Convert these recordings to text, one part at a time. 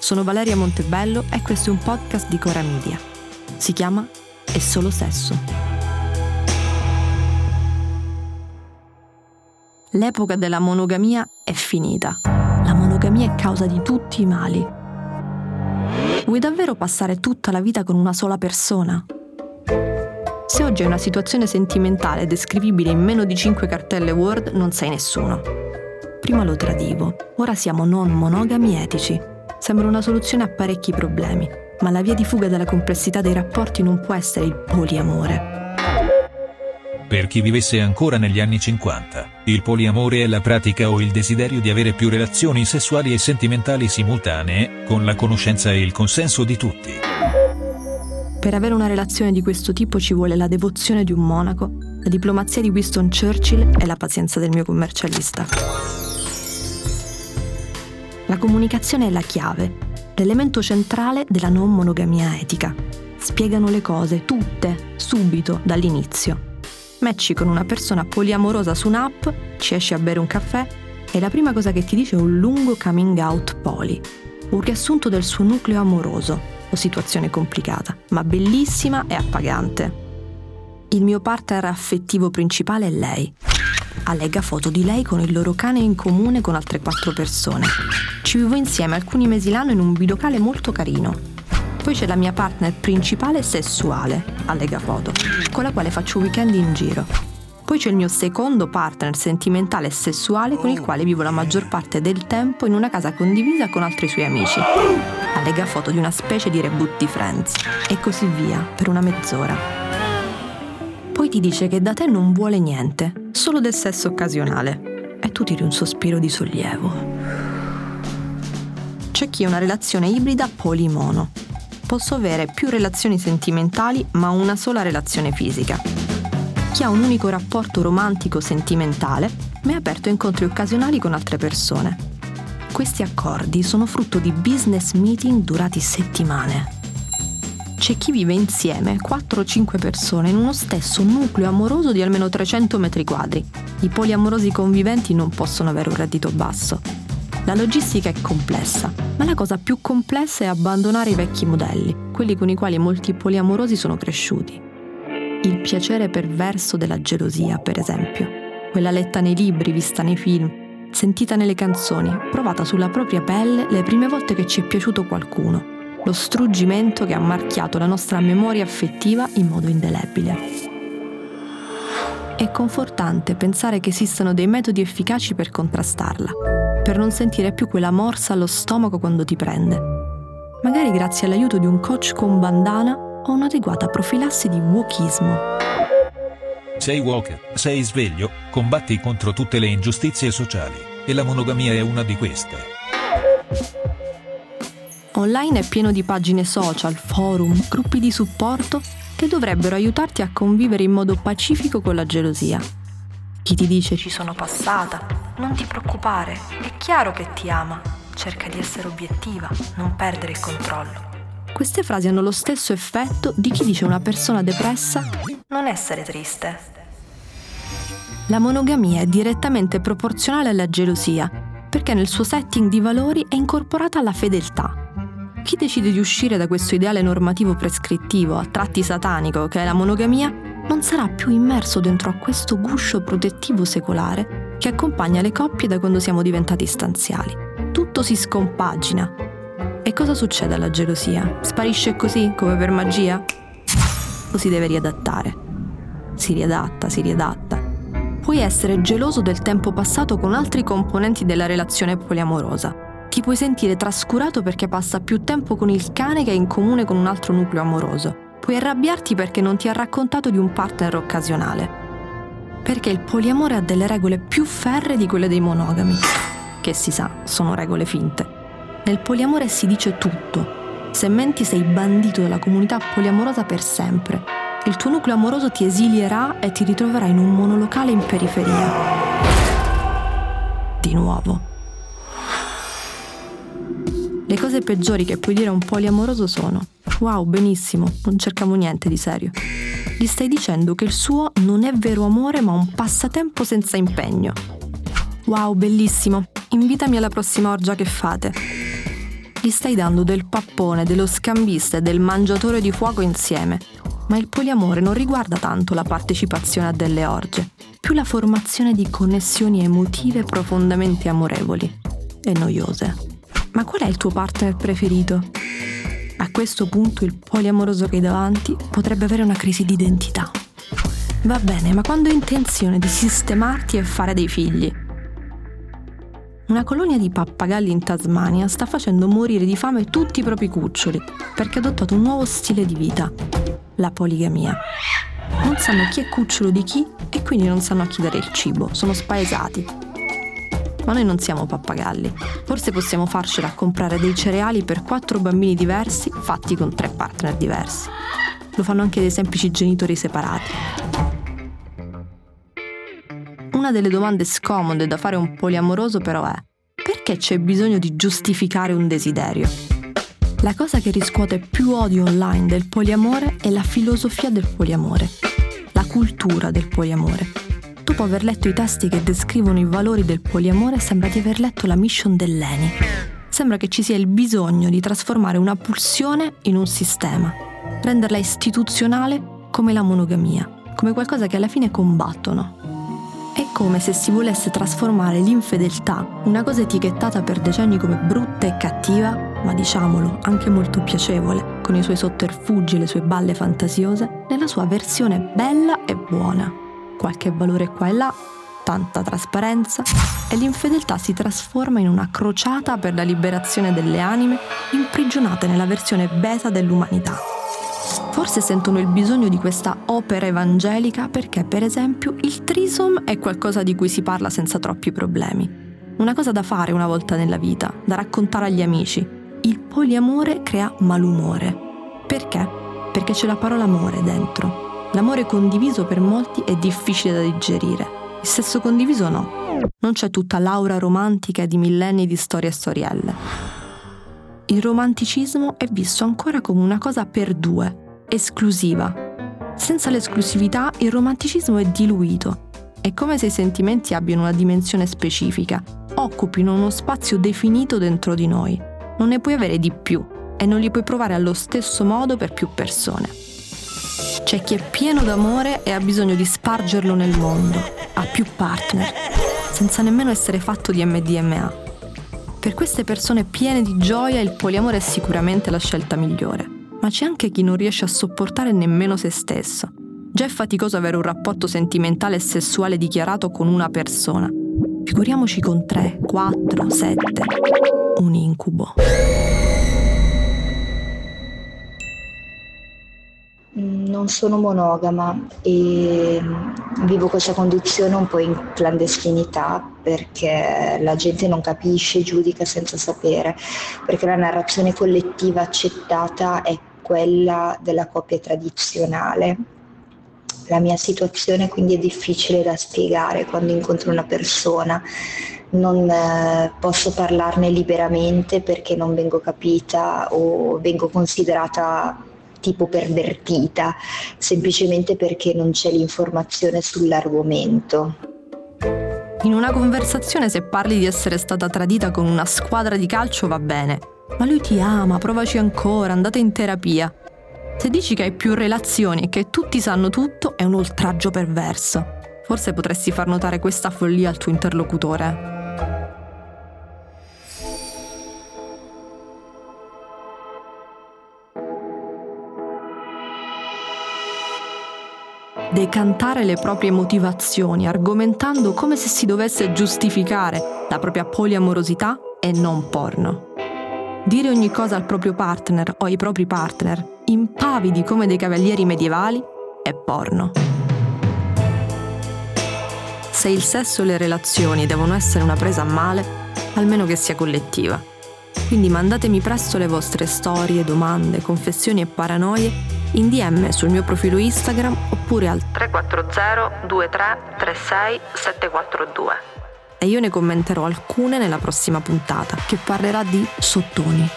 Sono Valeria Montebello e questo è un podcast di Cora Media. Si chiama È solo sesso. L'epoca della monogamia è finita. La monogamia è causa di tutti i mali. Vuoi davvero passare tutta la vita con una sola persona? Se oggi hai una situazione sentimentale descrivibile in meno di 5 cartelle Word, non sei nessuno. Prima lo tradivo, ora siamo non monogami etici sembra una soluzione a parecchi problemi, ma la via di fuga dalla complessità dei rapporti non può essere il poliamore. Per chi vivesse ancora negli anni 50, il poliamore è la pratica o il desiderio di avere più relazioni sessuali e sentimentali simultanee, con la conoscenza e il consenso di tutti. Per avere una relazione di questo tipo ci vuole la devozione di un monaco, la diplomazia di Winston Churchill e la pazienza del mio commercialista. La comunicazione è la chiave, l'elemento centrale della non monogamia etica. Spiegano le cose tutte, subito, dall'inizio. Matchi con una persona poliamorosa su un'app, ci esci a bere un caffè e la prima cosa che ti dice è un lungo coming out poli, un riassunto del suo nucleo amoroso o situazione complicata, ma bellissima e appagante. Il mio partner affettivo principale è lei, allega foto di lei con il loro cane in comune con altre quattro persone. Ci vivo insieme alcuni mesi l'anno in un bilocale molto carino. Poi c'è la mia partner principale sessuale, allega foto, con la quale faccio weekend in giro. Poi c'è il mio secondo partner sentimentale e sessuale con il quale vivo la maggior parte del tempo in una casa condivisa con altri suoi amici. Allega foto di una specie di reboot di Friends. E così via, per una mezz'ora. Ti dice che da te non vuole niente, solo del sesso occasionale. E tu tiri un sospiro di sollievo. C'è chi ha una relazione ibrida polimono. Posso avere più relazioni sentimentali ma una sola relazione fisica. Chi ha un unico rapporto romantico sentimentale ma è aperto a incontri occasionali con altre persone. Questi accordi sono frutto di business meeting durati settimane c'è chi vive insieme, 4 o 5 persone, in uno stesso nucleo amoroso di almeno 300 metri quadri. I poliamorosi conviventi non possono avere un reddito basso. La logistica è complessa, ma la cosa più complessa è abbandonare i vecchi modelli, quelli con i quali molti poliamorosi sono cresciuti. Il piacere perverso della gelosia, per esempio, quella letta nei libri, vista nei film, sentita nelle canzoni, provata sulla propria pelle le prime volte che ci è piaciuto qualcuno lo struggimento che ha marchiato la nostra memoria affettiva in modo indelebile. È confortante pensare che esistano dei metodi efficaci per contrastarla, per non sentire più quella morsa allo stomaco quando ti prende. Magari grazie all'aiuto di un coach con bandana o un'adeguata profilassi di wokismo. Sei walker, sei sveglio, combatti contro tutte le ingiustizie sociali, e la monogamia è una di queste. Online è pieno di pagine social, forum, gruppi di supporto che dovrebbero aiutarti a convivere in modo pacifico con la gelosia. Chi ti dice ci sono passata, non ti preoccupare, è chiaro che ti ama, cerca di essere obiettiva, non perdere il controllo. Queste frasi hanno lo stesso effetto di chi dice a una persona depressa non essere triste. La monogamia è direttamente proporzionale alla gelosia, perché nel suo setting di valori è incorporata la fedeltà, chi decide di uscire da questo ideale normativo prescrittivo, a tratti satanico, che è la monogamia, non sarà più immerso dentro a questo guscio protettivo secolare che accompagna le coppie da quando siamo diventati stanziali. Tutto si scompagina. E cosa succede alla gelosia? Sparisce così, come per magia? O si deve riadattare? Si riadatta, si riadatta. Puoi essere geloso del tempo passato con altri componenti della relazione poliamorosa, ti puoi sentire trascurato perché passa più tempo con il cane che è in comune con un altro nucleo amoroso. Puoi arrabbiarti perché non ti ha raccontato di un partner occasionale. Perché il poliamore ha delle regole più ferre di quelle dei monogami, che si sa, sono regole finte. Nel poliamore si dice tutto, Se menti sei bandito dalla comunità poliamorosa per sempre. Il tuo nucleo amoroso ti esilierà e ti ritroverai in un monolocale in periferia. Di nuovo. Le cose peggiori che puoi dire a un poliamoroso sono Wow, benissimo, non cercavo niente di serio. Gli stai dicendo che il suo non è vero amore ma un passatempo senza impegno. Wow, bellissimo, invitami alla prossima orgia che fate. Gli stai dando del pappone, dello scambista e del mangiatore di fuoco insieme. Ma il poliamore non riguarda tanto la partecipazione a delle orge, più la formazione di connessioni emotive profondamente amorevoli e noiose. Ma qual è il tuo partner preferito? A questo punto il poliamoroso che hai davanti potrebbe avere una crisi di identità. Va bene, ma quando hai intenzione di sistemarti e fare dei figli? Una colonia di pappagalli in Tasmania sta facendo morire di fame tutti i propri cuccioli perché ha adottato un nuovo stile di vita, la poligamia. Non sanno chi è cucciolo di chi e quindi non sanno a chi dare il cibo, sono spaesati ma noi non siamo pappagalli. Forse possiamo farcela a comprare dei cereali per quattro bambini diversi fatti con tre partner diversi. Lo fanno anche dei semplici genitori separati. Una delle domande scomode da fare a un poliamoroso però è perché c'è bisogno di giustificare un desiderio? La cosa che riscuote più odio online del poliamore è la filosofia del poliamore, la cultura del poliamore Dopo aver letto i testi che descrivono i valori del poliamore, sembra di aver letto la mission dell'ENI. Sembra che ci sia il bisogno di trasformare una pulsione in un sistema, renderla istituzionale come la monogamia, come qualcosa che alla fine combattono. È come se si volesse trasformare l'infedeltà, una cosa etichettata per decenni come brutta e cattiva, ma diciamolo anche molto piacevole, con i suoi sotterfugi e le sue balle fantasiose, nella sua versione bella e buona qualche valore qua e là, tanta trasparenza e l'infedeltà si trasforma in una crociata per la liberazione delle anime imprigionate nella versione beta dell'umanità. Forse sentono il bisogno di questa opera evangelica perché, per esempio, il trisom è qualcosa di cui si parla senza troppi problemi. Una cosa da fare una volta nella vita, da raccontare agli amici. Il poliamore crea malumore. Perché? Perché c'è la parola amore dentro L'amore condiviso per molti è difficile da digerire. Il sesso condiviso no. Non c'è tutta l'aura romantica di millenni di storie e storielle. Il romanticismo è visto ancora come una cosa per due, esclusiva. Senza l'esclusività il romanticismo è diluito. È come se i sentimenti abbiano una dimensione specifica, occupino uno spazio definito dentro di noi. Non ne puoi avere di più e non li puoi provare allo stesso modo per più persone. C'è chi è pieno d'amore e ha bisogno di spargerlo nel mondo, ha più partner, senza nemmeno essere fatto di MDMA. Per queste persone piene di gioia il poliamore è sicuramente la scelta migliore, ma c'è anche chi non riesce a sopportare nemmeno se stesso. Già è faticoso avere un rapporto sentimentale e sessuale dichiarato con una persona. Figuriamoci con tre, quattro, sette. Un incubo. Non sono monogama e vivo questa condizione un po' in clandestinità perché la gente non capisce, giudica senza sapere, perché la narrazione collettiva accettata è quella della coppia tradizionale. La mia situazione quindi è difficile da spiegare quando incontro una persona, non eh, posso parlarne liberamente perché non vengo capita o vengo considerata tipo pervertita, semplicemente perché non c'è l'informazione sull'argomento. In una conversazione se parli di essere stata tradita con una squadra di calcio va bene, ma lui ti ama, provaci ancora, andate in terapia. Se dici che hai più relazioni e che tutti sanno tutto, è un oltraggio perverso. Forse potresti far notare questa follia al tuo interlocutore. Decantare le proprie motivazioni argomentando come se si dovesse giustificare la propria poliamorosità e non porno. Dire ogni cosa al proprio partner o ai propri partner, impavidi come dei cavalieri medievali, è porno. Se il sesso e le relazioni devono essere una presa a male, almeno che sia collettiva. Quindi mandatemi presto le vostre storie, domande, confessioni e paranoie in DM sul mio profilo Instagram oppure al 340 2336 742. E io ne commenterò alcune nella prossima puntata, che parlerà di sottoni.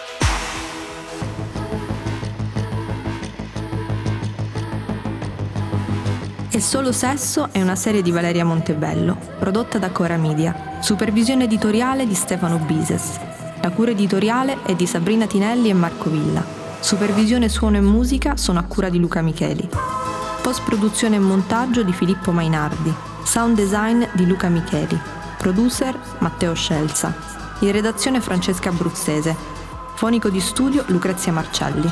E Solo Sesso è una serie di Valeria Montebello, prodotta da Cora Media, supervisione editoriale di Stefano Bises. La cura editoriale è di Sabrina Tinelli e Marco Villa. Supervisione suono e musica sono a cura di Luca Micheli. Post produzione e montaggio di Filippo Mainardi. Sound design di Luca Micheli. Producer Matteo Scelza. In redazione Francesca Abruzzese. Fonico di studio Lucrezia Marcelli.